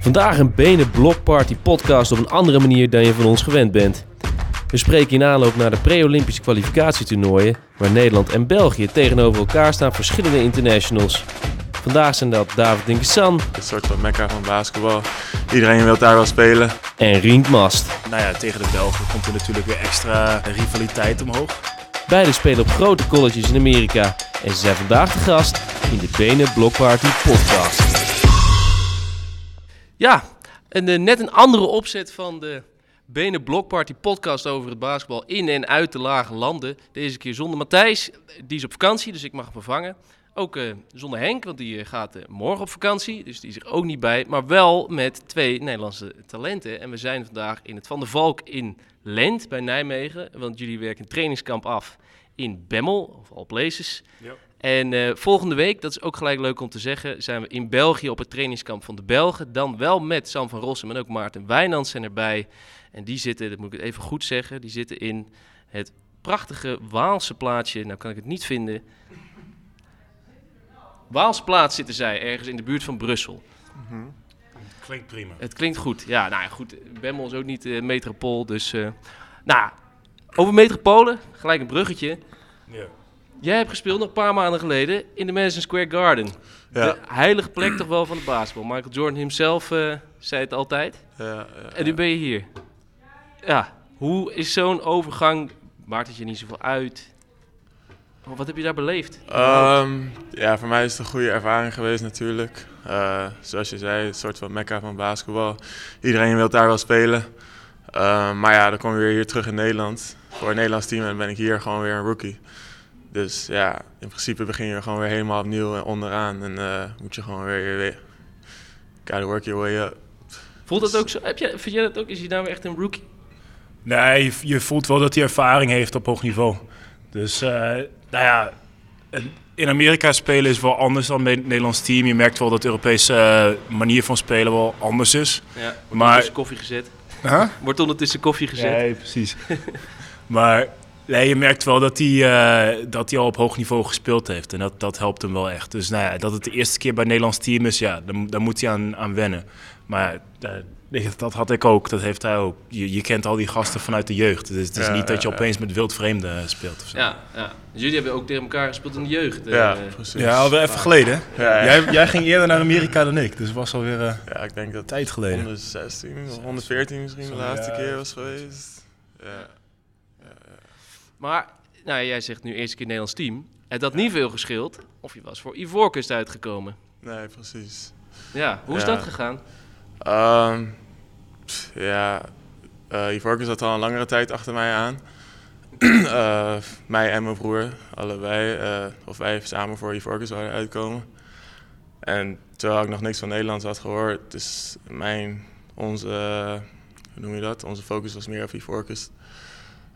Vandaag een benen blokparty podcast op een andere manier dan je van ons gewend bent. We spreken in aanloop naar de pre-Olympische kwalificatietoernooien, waar Nederland en België tegenover elkaar staan verschillende internationals. Vandaag zijn dat David Dinkesan Een soort van mekka van basketbal. Iedereen wil daar wel spelen. en Rient Mast. Nou ja, tegen de Belgen komt er natuurlijk weer extra rivaliteit omhoog. Beiden spelen op grote colleges in Amerika en ze zijn vandaag de gast in de Benen Blokparty podcast. Ja, en eh, net een andere opzet van de Benen Blokparty podcast over het basketbal in en uit de lage landen. Deze keer zonder Matthijs, die is op vakantie, dus ik mag hem vervangen. Ook eh, zonder Henk, want die eh, gaat morgen op vakantie, dus die is er ook niet bij. Maar wel met twee Nederlandse talenten. En we zijn vandaag in het Van der Valk in Lent bij Nijmegen. Want jullie werken een trainingskamp af in Bemmel, of All Places. Ja. En eh, volgende week, dat is ook gelijk leuk om te zeggen, zijn we in België op het trainingskamp van de Belgen. Dan wel met Sam van Rossum en ook Maarten Wijnands zijn erbij. En die zitten, dat moet ik het even goed zeggen, die zitten in het prachtige Waalse plaatsje. Nou kan ik het niet vinden. Waalse plaats zitten zij, ergens in de buurt van Brussel. Klinkt prima. Het klinkt goed. Ja, nou ja, goed. Bemmel is ook niet eh, metropool, dus... eh, nou, over metropolen, gelijk een bruggetje. Ja. Jij hebt gespeeld nog een paar maanden geleden in de Madison Square Garden. Ja, De heilige plek toch wel van de basketbal. Michael Jordan himself eh, zei het altijd. ja, ja, En nu ben je hier. Ja, hoe is zo'n overgang? Maakt het je niet zoveel uit? Wat heb je daar beleefd? Ehm, ja, voor mij is het een goede ervaring geweest natuurlijk. Eh, zoals je zei, een soort van mekka van basketbal. Iedereen wil daar wel spelen. Ehm, maar ja, dan kom je weer hier terug in Nederland. Voor het Nederlands team en ben ik hier gewoon weer een rookie. Dus ja, in principe begin je gewoon weer helemaal opnieuw en onderaan. En eh, moet je gewoon weer, weer gotta work your way up. Voelt dat ook zo? Heb jij, vind jij dat ook? Is hij nou weer echt een rookie? Nee, je, je voelt wel dat hij ervaring heeft op hoog niveau. Dus, eh, nou ja, in Amerika spelen is wel anders dan bij het Nederlands team. Je merkt wel dat de Europese eh, manier van spelen wel anders is. Ja, wordt Maar- ondertussen koffie gezet. Huh? Wordt ondertussen koffie gezet. Nee, precies. maar nee, je merkt wel dat hij, eh, dat hij al op hoog niveau gespeeld heeft. En dat, dat helpt hem wel echt. Dus nou ja, dat het de eerste keer bij het Nederlands team is, ja, dan, dan moet hij aan, aan wennen. Maar eh, dat had ik ook, dat heeft hij ook. Je, je kent al die gasten vanuit de jeugd. Dus het is Ja, niet dat je opeens met wildvreemden speelt. Of zo. Ja, ja. Dus jullie hebben ook tegen elkaar gespeeld in de jeugd. eh. Ja, precies. Ja, alweer even geleden. hè? Ja, ja. Jij, jij ging eerder naar Amerika dan ik, dus het was alweer eh Ja, ik denk dat tijd geleden. 116 of 114 misschien de laatste ja. keer was geweest. Ja. Maar, nou, jij zegt nu eerste keer Nederlands team. Het had niet veel gescheeld of je was voor Ivoorkust uitgekomen. Nee, precies. Ja, hoe is Ja. dat gegaan? Ehm, pff, ja, eh Ivorcus zat al een langere tijd achter mij aan. Eh, mij en mijn broer, allebei. eh, of wij samen voor Ivorcus zouden uitkomen. En terwijl ik nog niks van Nederlands had gehoord, dus mijn, onze, hoe noem je dat? Onze focus was meer op Ivorcus.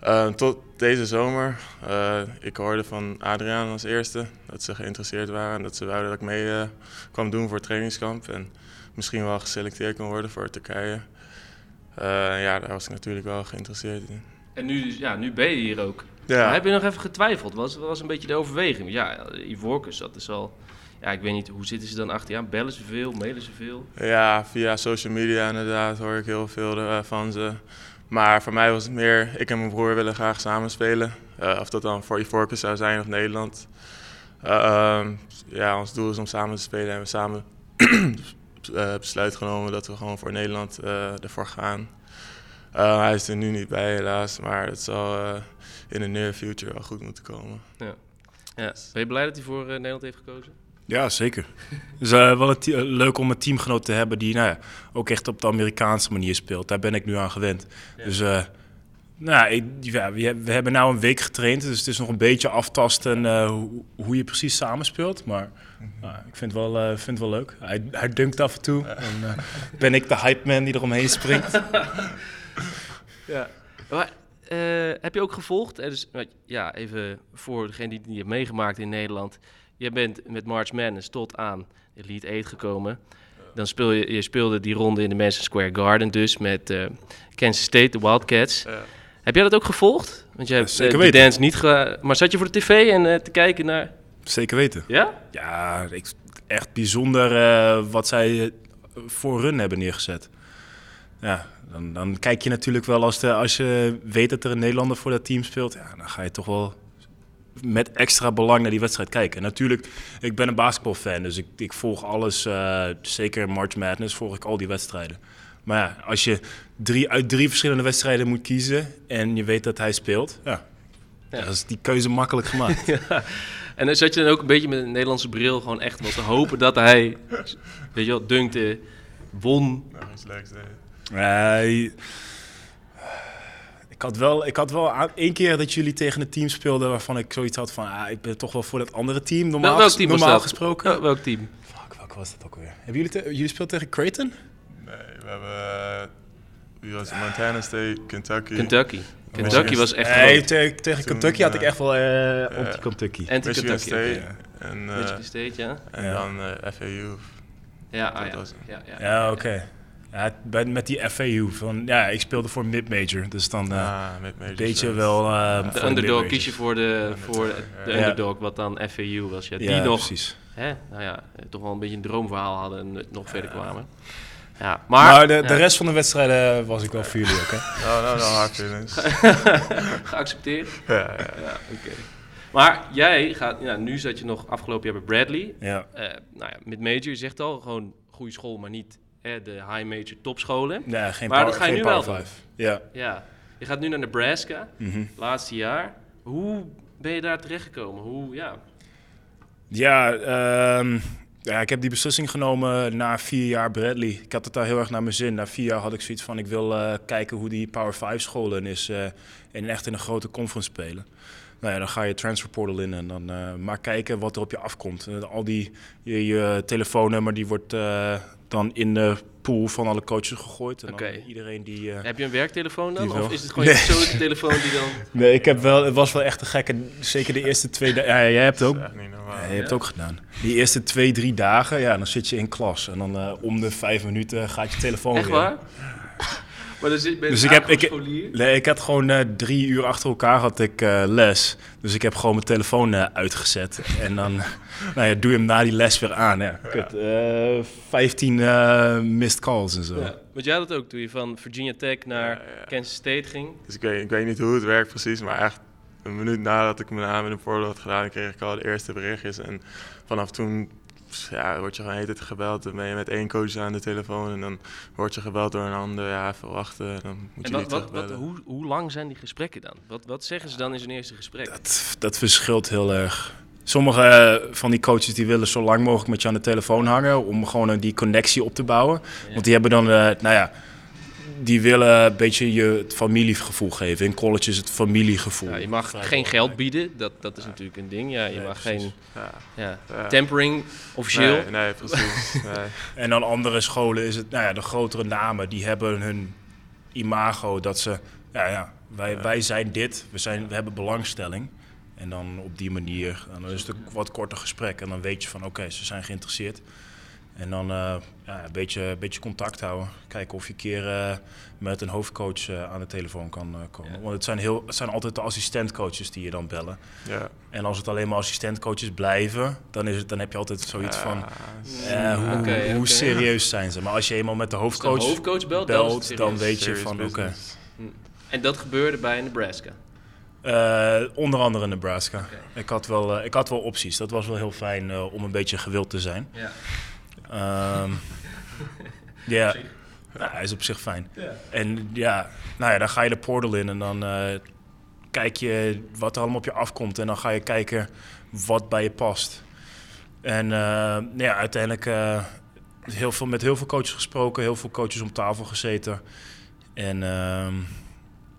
Eh, tot deze zomer. eh, ik hoorde van Adriaan als eerste dat ze geïnteresseerd waren en dat ze wouden dat ik mee eh, kwam doen voor het trainingskamp. En misschien wel geselecteerd kon worden voor Turkije. Ja, daar was ik natuurlijk wel geïnteresseerd in. En nu, ja, nu ben je hier ook. Ja, Maar heb je nog even getwijfeld? Was was een beetje de overweging? Ja, Ivoorkust, dat is al... Ja, ik weet niet, hoe zitten ze dan achter je aan? Bellen ze veel? Mailen ze veel? ja, via social media inderdaad hoor ik heel veel van ze. Maar voor mij was het meer, ik en mijn broer willen graag samen spelen. Eh, of dat dan voor Ivorcus zou zijn of Nederland. Eh, ehm, ja, ons doel is om samen te spelen en we samen eh, besluit genomen dat we gewoon voor Nederland ervoor gaan. Hij is er nu niet bij helaas, maar het zal in de near future wel goed moeten komen. Ja. Ben je blij dat hij voor Nederland heeft gekozen? Ja, zeker. Het is eh, wel een te- leuk om een teamgenoot te hebben die nou ja, ook echt op de Amerikaanse manier speelt. Daar ben ik nu aan gewend. Ja. Dus eh, nou, ik, ja, we, we hebben nu een week getraind, dus het is nog een beetje aftasten eh, hoe, hoe je precies samenspeelt. Maar nou, ik vind het wel, eh, vind het wel leuk. Hij, hij dunkt af en toe. En, eh, ben ik de hype man die eromheen springt. Ja. Maar, eh, heb je ook gevolgd? Eh, dus, ja, even voor degene die het niet heeft meegemaakt in Nederland. Je bent met March Madness tot aan Elite 8 gekomen. Dan speel je, je speelde die ronde in de Madison Square Garden dus met eh, Kansas State, de Wildcats. Ja. Heb jij dat ook gevolgd? Want je hebt zeker eh, weten. dance niet ge... Maar zat je voor de tv en eh, te kijken naar... Zeker weten. Ja? Ja, ik, echt bijzonder eh, wat zij voor run hebben neergezet. Ja, dan, dan kijk je natuurlijk wel als, de, als je weet dat er een Nederlander voor dat team speelt. Ja, dan ga je toch wel met extra belang naar die wedstrijd kijken. En natuurlijk, ik ben een basketbalfan, dus ik, ik volg alles. eh, zeker March Madness volg ik al die wedstrijden. Maar ja, als je drie, uit drie verschillende wedstrijden moet kiezen en je weet dat hij speelt, ja, Ja. dan is die keuze makkelijk gemaakt. Ja. En dan zat je dan ook een beetje met een Nederlandse bril gewoon echt wel te hopen dat hij, weet je wel, dunkte, won. Nog iets leuks deed. Nee. Ik had wel, ik had wel aan- één keer dat jullie tegen een team speelden waarvan ik zoiets had van, ah, ik ben toch wel voor dat andere team. Normaal, Wel- welk team was normaal dat? gesproken. Wel- welk team? Fuck, welk was dat ook weer? Hebben jullie, te- jullie speelden tegen Creighton? Nee, we hebben... eh, wie was het? Montana State, Kentucky. Kentucky. Kentucky was echt Nee, te- tegen Toen, Kentucky had ik eh, echt wel eh anti-Kentucky. Kentucky. State. En, eh, Michigan State, ja. en Ja. dan eh, FAU. Ja, ah, dat ja. was het. ja, ja, Ja, oké. Ja, bij- met die FAU. Van, ja, ik speelde voor mid-major, dus dan eh, ah, met een beetje wel... eh, De underdog mid-major. kies je voor de, voor de underdog, wat dan FAU was. Ja, die Ja, nog, precies. hè, nou ja, eh, toch wel een beetje een droomverhaal hadden en eh, nog verder kwamen. Ja, maar, Maar, de, de rest van de wedstrijden was ik wel voor jullie ook, hè? Nou, nou, nou, hard feelings. geaccepteerd. ja, ja. Ja, oké. Maar jij gaat, ja, nu zat je nog afgelopen jaar bij Bradley. Ja. Eh, nou ja, met major, je zegt al, gewoon goede school, maar niet hè, de high major topscholen. Nee, geen Maar power, dat ga je nu wel doen. Ja. Ja, je gaat nu naar Nebraska, Mhm. laatste jaar. Hoe ben je daar terechtgekomen? Hoe, ja, Ja, ehm, ja, ik heb die beslissing genomen na vier jaar Bradley. Ik had het daar heel erg naar mijn zin. Na vier jaar had ik zoiets van, ik wil eh, kijken hoe die Power 5 scholen is eh, en echt in een grote conference spelen. Nou ja, dan ga je transfer portal in en dan eh, maar kijken wat er op je afkomt. Eh, al die, je, je telefoonnummer die wordt eh, dan in de pool van alle coaches gegooid. En iedereen die... eh, heb je een werktelefoon dan? Of is het gewoon je Nee. persoonlijke telefoon die dan... Nee, ik heb wel, het was wel echt een gekke, zeker de eerste twee dagen. Ja, jij hebt het ook. Ja, je hebt ook gedaan. Die eerste twee, drie dagen, ja, dan zit je in klas. En dan eh, om de vijf minuten gaat je telefoon Echt weer. waar? Maar dan zit, ben je Dus een ik heb- ik-? Nee, ik had gewoon eh, drie uur achter elkaar had ik eh, les. Dus ik heb gewoon mijn telefoon eh, uitgezet. En dan nou ja, doe je hem na die les weer aan. Ja, kut. eh, 15 eh, missed calls en zo. Ja. Want jij had het ook toen je van Virginia Tech naar Ja, ja. Kansas State ging. Dus ik weet, ik weet niet hoe het werkt precies, maar echt een minuut nadat ik mijn naam in de portal had gedaan, kreeg ik al de eerste berichtjes. En vanaf toen ja, word je gewoon hele tijd gebeld. Dan ben je met één coach aan de telefoon en dan word je gebeld door een ander. Ja, even wachten. En dan moet En je wat, die wat, wat, hoe, hoe lang zijn die gesprekken dan? Wat, wat zeggen ze dan in zo'n eerste gesprek? Dat, dat verschilt heel erg. Sommige eh, van die coaches die willen zo lang mogelijk met je aan de telefoon hangen om gewoon eh, die connectie op te bouwen. Ja. Want die hebben dan, eh, nou ja, die willen een beetje je het familiegevoel geven. In college is het familiegevoel. Ja, je mag vrij geen geld bieden, dat, dat is natuurlijk een ding. Ja, je Nee, mag precies. geen Ja, tempering officieel. nee, nee, precies. nee. En dan andere scholen is het, nou ja, de grotere namen, die hebben hun imago dat ze, ja, ja, wij, wij zijn dit, we, zijn, we hebben belangstelling. En dan op die manier, en dan is het een wat korter gesprek en dan weet je van oké, ze zijn geïnteresseerd. En dan eh, ja, een, beetje, een beetje contact houden. Kijken of je een keer eh, met een hoofdcoach eh, aan de telefoon kan eh, komen. Ja. Want het zijn, heel, het zijn altijd de assistentcoaches die je dan bellen. Ja. En als het alleen maar assistentcoaches blijven, dan, is het, dan heb je altijd zoiets van... Eh, hoe, Oké, hoe serieus zijn ze? Maar als je eenmaal met de hoofdcoach, belt, dan, weet je van oké. business. En dat gebeurde bij Nebraska. Eh, onder andere Nebraska. Ik, had wel, eh, ik had wel opties. Dat was wel heel fijn eh, om een beetje gewild te zijn. Ja. Ehm, Ja, hij is op zich fijn. En ja, nou ja, dan ga je de portal in en dan eh, kijk je wat er allemaal op je afkomt. En dan ga je kijken wat bij je past. En eh, nou ja, uiteindelijk eh, heel veel, met heel veel coaches gesproken, heel veel coaches om tafel gezeten. En ehm,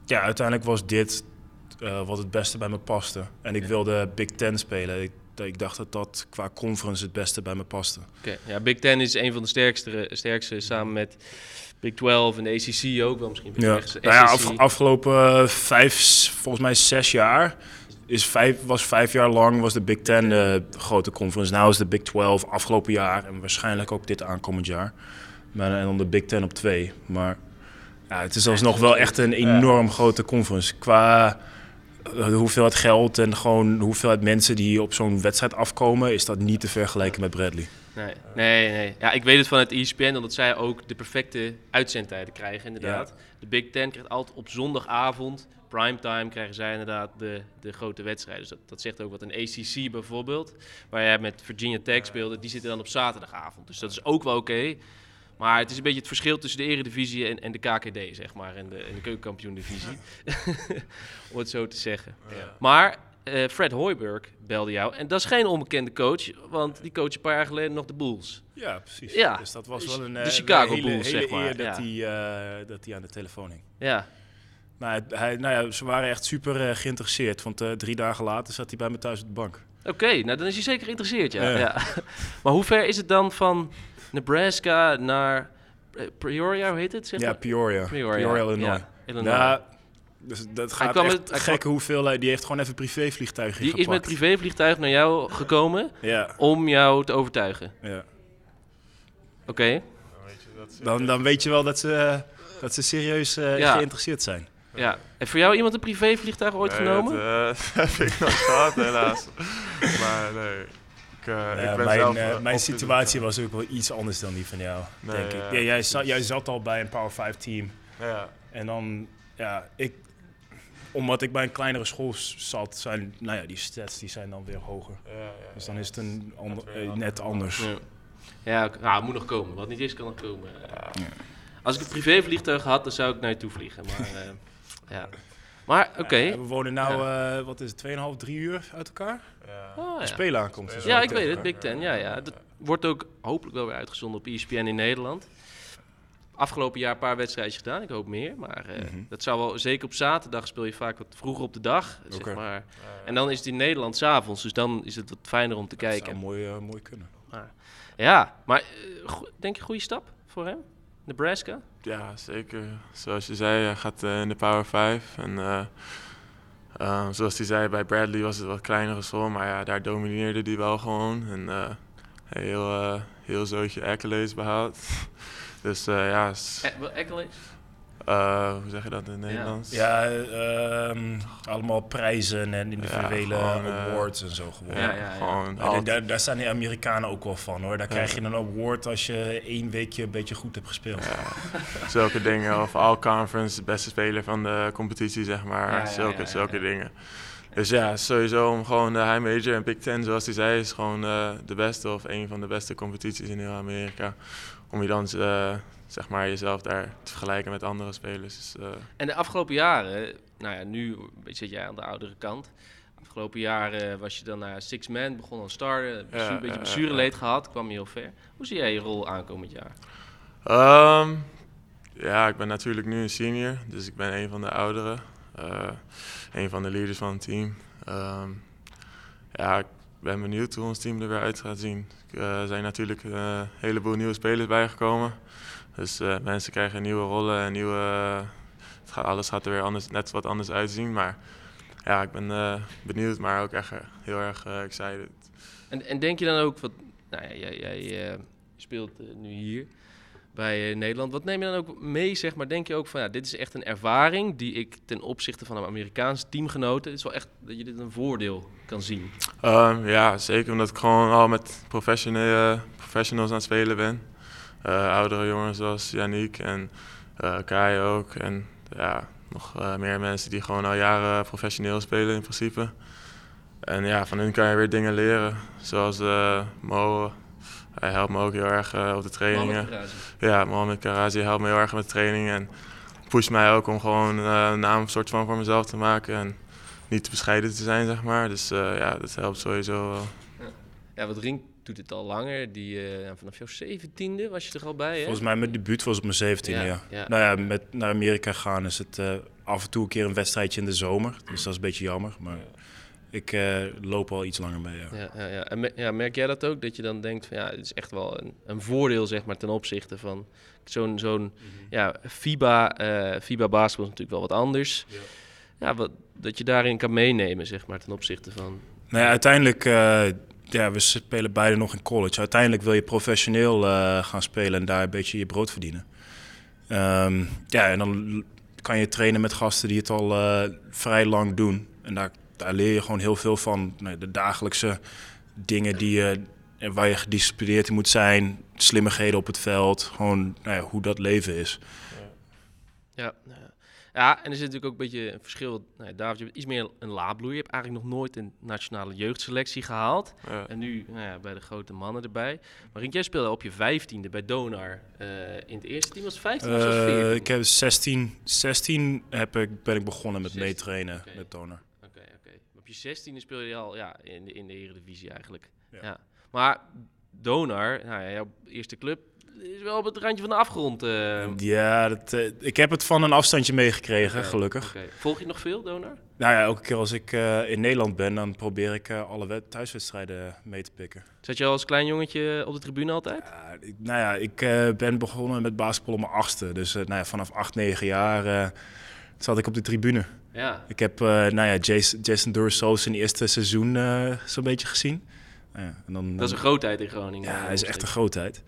ja, uiteindelijk was dit wat het beste bij me paste. En ik wilde Big Ten spelen. Ik, ik dacht dat dat qua conference het beste bij me paste. Oké, ja, Big Ten is een van de sterkste, sterkste samen met Big 12 en de ACC ook wel misschien. Ja, nou ja af- afgelopen eh, vijf, volgens mij zes jaar, is vijf, was vijf jaar lang was de Big Ten de grote conference. Nou is de Big 12 afgelopen jaar en waarschijnlijk ook dit aankomend jaar. Maar, en dan de Big Ten op twee. Maar ja, het is alsnog wel echt een enorm grote conference. Qua de hoeveelheid geld en gewoon de hoeveelheid mensen die op zo'n wedstrijd afkomen, is dat niet te vergelijken met Bradley. Nee, nee, nee. Ja, ik weet het van het ESPN, omdat zij ook de perfecte uitzendtijden krijgen, inderdaad. De Big Ten krijgt altijd op zondagavond, primetime, krijgen zij inderdaad de, de grote wedstrijden. Dus dat, dat zegt ook wat een ACC bijvoorbeeld, waar jij met Virginia Tech speelde, die zitten dan op zaterdagavond. Dus dat is ook wel oké. Maar het is een beetje het verschil tussen de Eredivisie en, en de KKD, zeg maar, en de, en de Keukenkampioen-divisie. Om het zo te zeggen. Maar eh, Fred Hoiberg belde jou. En dat is geen onbekende coach, want die coach een paar jaar geleden nog de Bulls. Ja, precies. Ja. Dus dat was wel een, de eh, Chicago hele, Bulls, hele zeg maar, eer dat, hij, eh, dat hij aan de telefoon hing. Ja, Maar hij, nou ja, ze waren echt super eh, geïnteresseerd, want eh, drie dagen later zat hij bij me thuis op de bank. oké. nou, dan is hij zeker geïnteresseerd, ja. Ja. ja. maar hoe ver is het dan van Nebraska naar eh, Peoria, hoe heet het? Zeg Ja, maar? Peoria. Peoria, Illinois. ja, Illinois. Ja, dus dat gaat kwam echt met- hij gekke hoeveelheid. Die heeft gewoon even privévliegtuig Die is met privévliegtuig naar jou gekomen Ja, om jou te overtuigen. ja. Oké. Dan weet je dat ze- Dan, dan weet je wel dat ze, dat ze serieus eh, Ja. geïnteresseerd zijn. Ja. Heeft voor jou iemand een privévliegtuig ooit Nee, genomen? Dat, eh, heb ik nog gehad, helaas. maar nee. Ik, eh, Ja, ik ben mijn zelf, eh, eh, mijn situatie was ook wel iets anders dan die van jou, Nee, denk ik. ja, Ja, jij, zat, jij zat al bij een Power 5 team. Ja, En dan, ja, ik, omdat ik bij een kleinere school zat, zijn, nou ja, die stats die zijn dan weer hoger. ja, ja. Dus dan is het een ander, net anders. Ja, nou, het moet nog komen. Wat niet is, kan nog komen. Als ik een privévliegtuig had, dan zou ik naar je toe vliegen. Maar, eh, ja. Maar oké. Ja, we wonen nu, eh, wat is het, 2,5, 3 uur uit elkaar? Ja. Oh, ja. spelen aankomt. dus ja, dat, ik weet het. Big Ten, ja, ja. Dat wordt ook hopelijk wel weer uitgezonden op ESPN in Nederland. Afgelopen jaar een paar wedstrijdjes gedaan. Ik hoop meer. Maar eh, Mhm. dat zou wel... Zeker op zaterdag speel je vaak wat vroeger op de dag. Zeg Oké. maar. En dan is het in Nederland s'avonds. Dus dan is het wat fijner om te Dat kijken. zou mooi, eh, mooi kunnen. Ja, maar denk je goede stap voor hem? Nebraska? Ja, zeker. Zoals je zei, hij gaat eh, in de Power 5. En eh, eh, zoals hij zei, bij Bradley was het wat kleinere school. Maar ja, daar domineerde hij wel gewoon. En heel, heel zootje accolades behaald. dus ja, accolades? Eh, hoe zeg je dat in het Nederlands? Ja, ehm, allemaal prijzen en individuele Ja, gewoon, eh, awards en zo gewoon. Ja, ja. Gewoon daar, daar staan die Amerikanen ook wel van hoor. Daar krijg je een award als je één weekje een beetje goed hebt gespeeld. zulke dingen. Of all conference, de beste speler van de competitie, zeg maar. Ja, ja, zulke, ja, ja, zulke ja. dingen. Dus ja, sowieso om gewoon de high major en Big Ten, zoals hij zei, is gewoon eh, de beste of een van de beste competities in heel Amerika. Om je dan eh, zeg maar jezelf daar te vergelijken met andere spelers. Dus, En de afgelopen jaren, nou ja, nu zit jij aan de oudere kant. Afgelopen jaren was je dan naar Six Man, begon aan Star, een beetje ja, beetje ja, blessureleed gehad, kwam je heel ver. Hoe zie jij je rol aankomend jaar? Ehm, ja, ik ben natuurlijk nu een senior, dus ik ben een van de ouderen. Eh een van de leaders van het team. Ehm, ja, ik ben benieuwd hoe ons team er weer uit gaat zien. Eh, Er zijn natuurlijk eh, een heleboel nieuwe spelers bijgekomen. Dus mensen krijgen nieuwe rollen en nieuwe... alles gaat er weer anders, net wat anders uitzien. Maar ja, ik ben benieuwd, maar ook echt heel erg eh, excited. En, en denk je dan ook, wat, nou ja, jij, jij speelt nu hier bij eh, Nederland. Wat neem je dan ook mee, zeg maar? Denk je ook van, ja, dit is echt een ervaring die ik ten opzichte van een Amerikaanse teamgenoten, is wel echt dat je dit een voordeel kan zien. Ehm, ja, zeker omdat ik gewoon al met professionele, professionals aan het spelen ben. Eh, oudere jongens zoals Yannick en eh, Kai ook. En ja, nog meer mensen die gewoon al jaren professioneel spelen in principe. En ja, van hun kan je weer dingen leren. Zoals eh, Mo, hij helpt me ook heel erg eh, op de trainingen. Ja, Mohamed Karazi helpt me heel erg met training en pusht mij ook om gewoon eh, een naam soort van voor mezelf te maken en niet te bescheiden te zijn, zeg maar. Dus eh, ja, dat helpt sowieso wel. Ja, wat Rink doet het al langer. Die, eh, vanaf jouw zeventiende was je er al bij, hè? Volgens mij mijn debuut was op mijn 17 Ja, ja, ja. Nou ja, met naar Amerika gaan is het eh, af en toe een keer een wedstrijdje in de zomer. Dus dat is een beetje jammer. Maar ik eh, loop al iets langer bij, ja. Ja, ja, ja. En me- ja, merk jij dat ook? Dat je dan denkt van ja, het is echt wel een, een voordeel zeg maar ten opzichte van zo'n zo'n ja, FIBA, eh FIBA basketbal is natuurlijk wel wat anders. Ja, wat, dat je daarin kan meenemen zeg maar ten opzichte van. Nou ja, uiteindelijk, eh, ja, we spelen beide nog in college. Uiteindelijk wil je professioneel gaan spelen en daar een beetje je brood verdienen. Ehm, ja, en dan kan je trainen met gasten die het al vrij lang doen. En daar, daar leer je gewoon heel veel van. Nou, de dagelijkse dingen die je en waar je gedisciplineerd in moet zijn, slimmigheden op het veld, gewoon nou ja, hoe dat leven is. Ja, ja. ja, en er zit natuurlijk ook een beetje een verschil. Nou, ja, David, je bent iets meer een laadbloeier. Je hebt eigenlijk nog nooit een nationale jeugdselectie gehaald. Ja. En nu nou ja, bij de grote mannen erbij. Maar Rink, jij speelde op je vijftiende bij Donar eh, in het eerste team. Was het 15 of was het Eh, 14? ik heb 16, 16 heb ik, ben ik begonnen met 16, meetrainen met Toner. Op je zestiende speel je al ja, in, de, in de Eredivisie eigenlijk. Ja. Ja. Maar Donar, nou ja, jouw eerste club, is wel op het randje van de afgrond. eh. Ja, dat, eh, ik heb het van een afstandje meegekregen, gelukkig. oké. Volg je nog veel, Donar? Nou ja, elke keer als ik eh, in Nederland ben, dan probeer ik alle wed- thuiswedstrijden mee te pikken. Zat je al als klein jongetje op de tribune altijd? Ja, ik, nou ja, ik eh, ben begonnen met basketbal op mijn achtste. Dus nou ja, vanaf acht, negen jaar eh, zat ik op de tribune. Ja. Ik heb eh, nou ja, Jason, Jason Durso zijn eerste seizoen eh, zo'n beetje gezien. Nou en dan, Dat is een grootheid in Groningen. ja, eh, hij is echt een grootheid.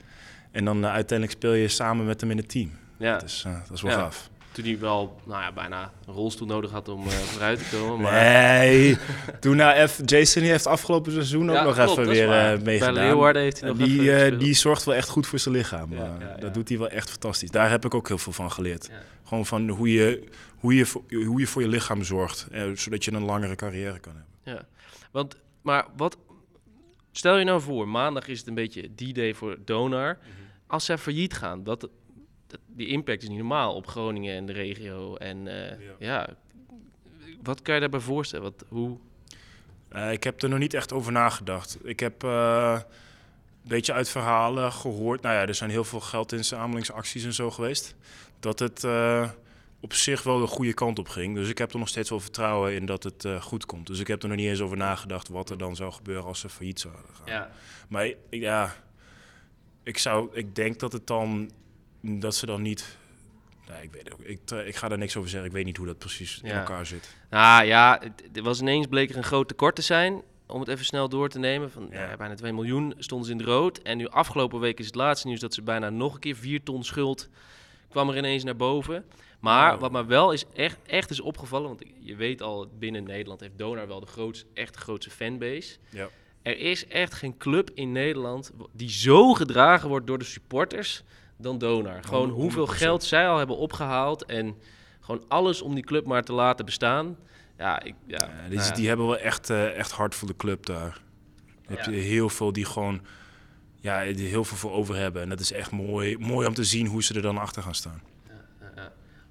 En dan uiteindelijk speel je samen met hem in het team. Ja, Dus dat is wel Ja. gaaf. Toen hij wel nou ja, bijna een rolstoel nodig had om eh, vooruit te komen. Maar... Nee, toen nou even, Jason die heeft afgelopen seizoen ook Ja, nog klopt, even weer eh, meegedaan. Bij Leeuwarden heeft hij nog die, even eh, die zorgt wel echt goed voor zijn lichaam. Ja, ja, ja. Dat doet hij wel echt fantastisch. Daar heb ik ook heel veel van geleerd. Gewoon van hoe je, hoe, je, voor- hoe je voor je lichaam zorgt. zodat je een langere carrière kan hebben. Ja, want, maar wat... Stel je nou voor, maandag is het een beetje D-Day voor Donar. Mhm. Als zij failliet gaan, dat, dat, die impact is niet normaal op Groningen en de regio. En eh, ja. Ja. wat kan je daarbij voorstellen? Wat, hoe... Eh, ik heb er nog niet echt over nagedacht. Ik heb eh, een beetje uit verhalen gehoord. Nou ja, er zijn heel veel geldinzamelingsacties en zo geweest. Dat het eh, op zich wel de goede kant op ging. Dus ik heb er nog steeds wel vertrouwen in dat het eh, goed komt. Dus ik heb er nog niet eens over nagedacht wat er dan zou gebeuren als ze failliet zouden gaan. Ja, Maar ik- ja, ik, zou, ik denk dat het dan, dat ze dan niet... Nee, ik weet het ook. Ik, eh, ik ga daar niks over zeggen. Ik weet niet hoe dat precies in elkaar zit. Nou ja, het, was ineens bleek er een groot tekort te zijn. Om het even snel door te nemen. Van Ja. ja, bijna 2 miljoen stonden ze in het rood. En nu afgelopen week is het laatste nieuws dat ze bijna nog een keer 4 ton schuld kwam er ineens naar boven. Maar Oh. wat me wel is echt, echt is opgevallen. Want je weet al, binnen Nederland heeft Donar wel de grootste, echt de grootste fanbase. Ja. Er is echt geen club in Nederland die zo gedragen wordt door de supporters dan Donar. Gewoon 100%. hoeveel geld zij al hebben opgehaald en gewoon alles om die club maar te laten bestaan. Ja, ik, ja, Ja, die, nou ja. die hebben wel echt, eh, echt hard voor de club daar. Dan heb je heel veel die gewoon ja, er heel veel voor over hebben. En dat is echt mooi, mooi om te zien hoe ze er dan achter gaan staan.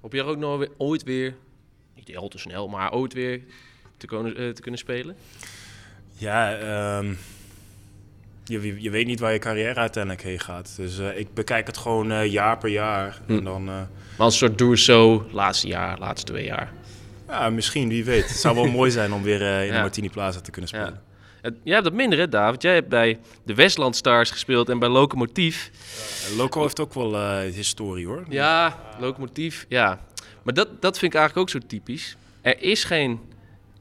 Hoop je er ook nog weer, ooit weer, niet al te snel, maar ooit weer te kunnen, eh, te kunnen spelen? Ja, ehm, je, je, weet niet waar je carrière uiteindelijk heen gaat. Dus eh, ik bekijk het gewoon eh, jaar per jaar. Hm. En dan, eh, Maar als een soort doe zo, laatste jaar, laatste twee jaar. ja, misschien, wie weet. Het zou wel mooi zijn om weer in Ja. de Martini Plaza te kunnen spelen. Ja. Jij hebt dat minder, hè, David? Jij hebt bij de Westland Stars gespeeld en bij Locomotief. Loco heeft ook wel historie hoor. Ja, Locomotief, ja. Maar dat, dat vind ik eigenlijk ook zo typisch. Er is geen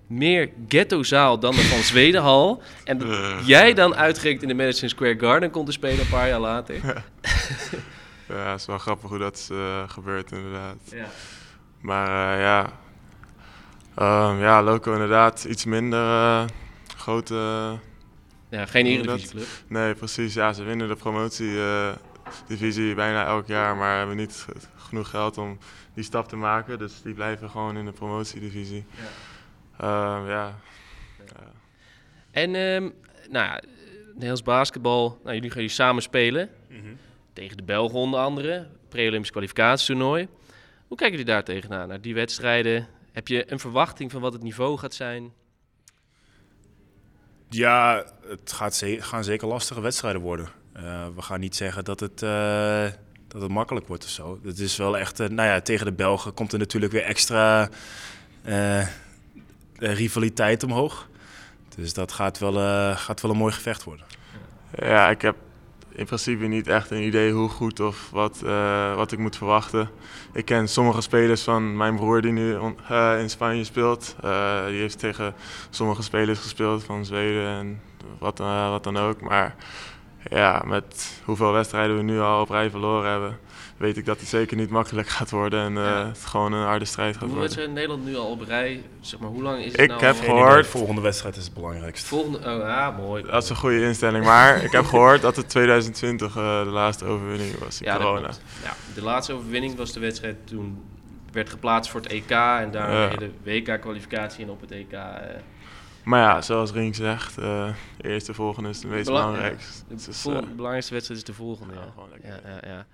meer ghettozaal dan de Van Zwedenhal. En dat jij dan uitgerekend in de Madison Square Garden kon te spelen een paar jaar later. Ja, het is wel grappig hoe dat is eh, gebeurd inderdaad. Ja. Maar eh, ja, Ehm, ja, Loco inderdaad iets minder eh, grote... Ja, geen Eredivisieclub. Nee, precies. Ja, ze winnen de promotie-divisie bijna elk jaar, maar hebben niet genoeg geld om die stap te maken. Dus die blijven gewoon in de promotiedivisie. Ja. Ja. En ehm, nou ja, Nederlands basketbal. Nou, jullie gaan hier samen spelen. Mhm. Tegen de Belgen onder andere. Pre-Olympisch kwalificatietoernooi. Hoe kijken jullie daar tegenaan, naar die wedstrijden? Heb je een verwachting van wat het niveau gaat zijn? Ja, het gaat ze- gaan zeker lastige wedstrijden worden. Eh, we gaan niet zeggen dat het, eh, dat het makkelijk wordt of zo. Het is wel echt, eh, nou ja, tegen de Belgen komt er natuurlijk weer extra eh, rivaliteit omhoog. Dus dat gaat wel, eh, gaat wel een mooi gevecht worden. Ja, ik heb in principe niet echt een idee hoe goed of wat, eh, wat ik moet verwachten. Ik ken sommige spelers van mijn broer die nu in Spanje speelt. Die heeft tegen sommige spelers gespeeld van Zweden en wat, wat dan ook. Maar ja, met hoeveel wedstrijden we nu al op rij verloren hebben, weet ik dat het zeker niet makkelijk gaat worden en uh, Ja. het gewoon een harde strijd gaat Hoeveel worden. wedstrijden in Nederland nu al op rij? Zeg maar, hoe lang is het Ik nou heb gehoord- de volgende wedstrijd is het belangrijkste. Volgende, oh ja, mooi. Dat is een goede instelling, maar ik heb gehoord dat het 2020 eh, de laatste overwinning was in ja, corona. Ja, de laatste overwinning was de wedstrijd toen werd geplaatst voor het EK en daar Ja. de WK-kwalificatie en op het EK. eh, Maar ja, zoals Rink zegt, eh eerste volgende is het meest Belang- belangrijkste. de Dus, eh, de belangrijkste wedstrijd is de volgende. ja, Ja, ja, ja. ja.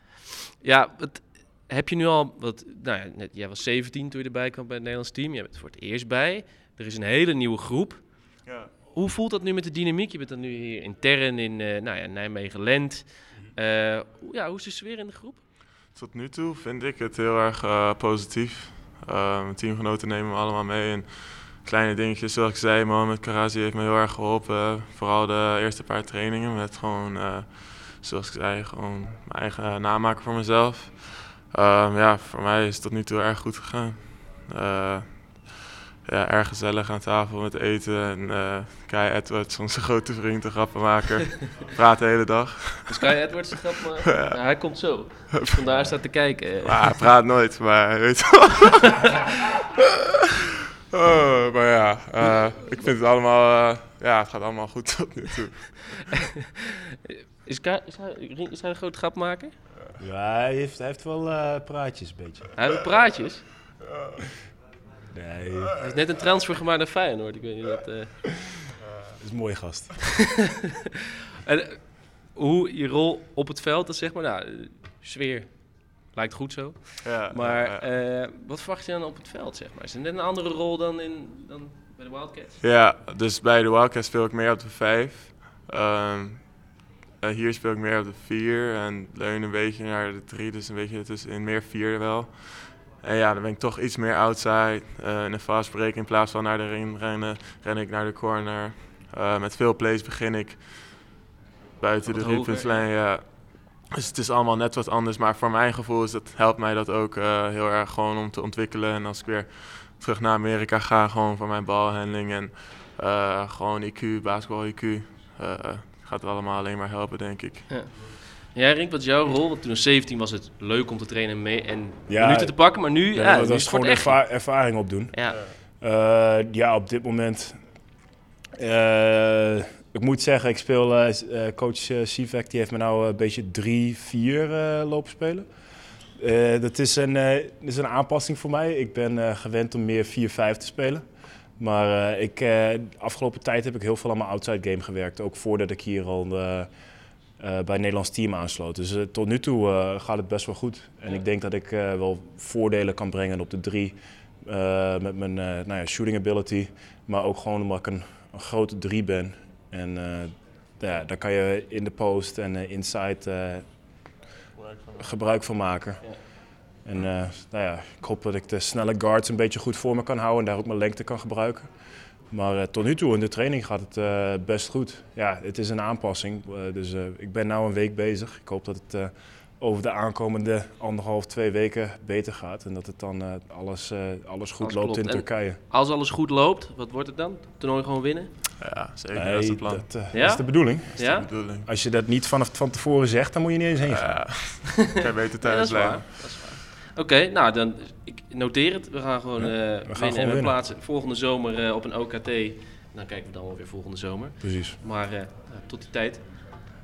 ja het, heb je nu al, wat, nou ja, net, jij was 17 toen je erbij kwam bij het Nederlands team. Jij bent voor het eerst bij. Er is een hele nieuwe groep. ja. Hoe voelt dat nu met de dynamiek? Je bent dan nu hier intern in eh nou ja, Nijmegen-Lent. Eh, hoe- ja, hoe is de sfeer in de groep? Tot nu toe vind ik het heel erg eh, positief. Eh, mijn teamgenoten nemen me allemaal mee. En kleine dingetjes, zoals ik zei, Mohamed Karazi heeft me heel erg geholpen. Vooral de eerste paar trainingen met gewoon, eh, zoals ik zei, gewoon mijn eigen namaken voor mezelf. Ehm, ja, voor mij is het tot nu toe erg goed gegaan. Eh, ja, erg gezellig aan tafel met eten. En eh Kai Edwards, onze grote vriend, de grappenmaker, praat de hele dag. Dus Kai Edwards de grap maken? Ja. Nou, hij komt zo. Vandaar staat te kijken. Maar hij praat nooit, maar hij weet wel. Oh, maar ja, eh, ik vind het allemaal, eh, ja, het gaat allemaal goed tot nu toe. Is, hij, is hij een grote grapmaker? Ja, hij heeft, hij heeft wel eh, praatjes, een beetje. Hij heeft praatjes. Nee, Hij is net een transfer gemaakt naar Feyenoord. Ik weet niet dat... eh. dat is een mooie gast. En hoe je rol op het veld, dat zeg maar, nou, sfeer lijkt goed zo. Ja, Maar ja, eh, wat verwacht je dan op het veld, zeg maar? Is het net een andere rol dan, in, dan bij de Wildcats? ja, dus bij de Wildcats speel ik meer op de 5. Ehm, eh, hier speel ik meer op de 4 en leun een beetje naar de 3, dus een beetje tussenin meer 4 wel. En ja, dan ben ik toch iets meer outside. eh in een fast break in plaats van naar de ring rennen, ren ik naar de corner. Met veel plays begin ik buiten de driepuntslijn. Ja. Dus het is allemaal net wat anders, maar voor mijn gevoel is dat, helpt mij dat ook eh, heel erg gewoon om te ontwikkelen. En als ik weer terug naar Amerika ga, gewoon voor mijn balhandling en eh, gewoon IQ, basketbal IQ, eh, gaat het allemaal alleen maar helpen, denk ik. Ja, Rink, wat is jouw rol? Want toen als 17 was het leuk om te trainen en, mee, en Ja, minuten te pakken, maar nu, Ja, ja, dat nu is het gewoon het echt. erva- ervaring opdoen. Ja, Eh, ja, op dit moment. Ik moet zeggen, ik speel. eh, eh, coach uh, Sivek die heeft me nou een beetje 3-4 eh, lopen spelen. Dat is een, is een aanpassing voor mij. Ik ben gewend om meer 4-5 te spelen. Maar ik, de afgelopen tijd heb ik heel veel aan mijn outside game gewerkt. Ook voordat ik hier al bij het Nederlands team aansloot. Dus tot nu toe gaat het best wel goed. En ik denk dat ik wel voordelen kan brengen op de drie. eh, met mijn nou ja, shooting ability. Maar ook gewoon omdat ik een, een grote drie ben. En eh, ja, daar kan je in de post en eh, inside eh, gebruik van maken. Ja. En nou ja, ik hoop dat ik de snelle guards een beetje goed voor me kan houden en daar ook mijn lengte kan gebruiken. Maar tot nu toe in de training gaat het best goed. Ja, het is een aanpassing. dus ik ben nu een week bezig. Ik hoop dat het over de aankomende anderhalf, twee weken beter gaat. En dat het dan alles, alles goed Alles loopt klopt. in En- Turkije. als alles goed loopt, wat wordt het dan? Toernooi gewoon winnen? Ja, zeker, dat is het plan. dat eh, Ja? is de bedoeling. Dat is Ja? de bedoeling. Als je dat niet vanaf van tevoren zegt, dan moet je niet eens heen gaan. Ja, kan je beter Ja, dat thuis blijven. Dat is waar. Oké, nou dan ik noteer het. We gaan gewoon Ja, eh en we winnen. plaatsen volgende zomer eh, op een OKT. Dan kijken we dan wel weer volgende zomer. Precies. Maar eh, tot die tijd.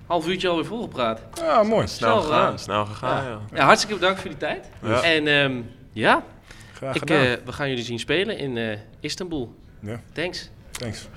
Half uurtje alweer volgepraat. Ah, mooi. Snel Snel gegaan, snel gegaan, Ja. ja. Ja, hartstikke bedankt voor die tijd. Ja. En ehm, ja, Graag ik, gedaan. eh, we gaan jullie zien spelen in eh, Istanbul. Ja. Thanks. Thanks.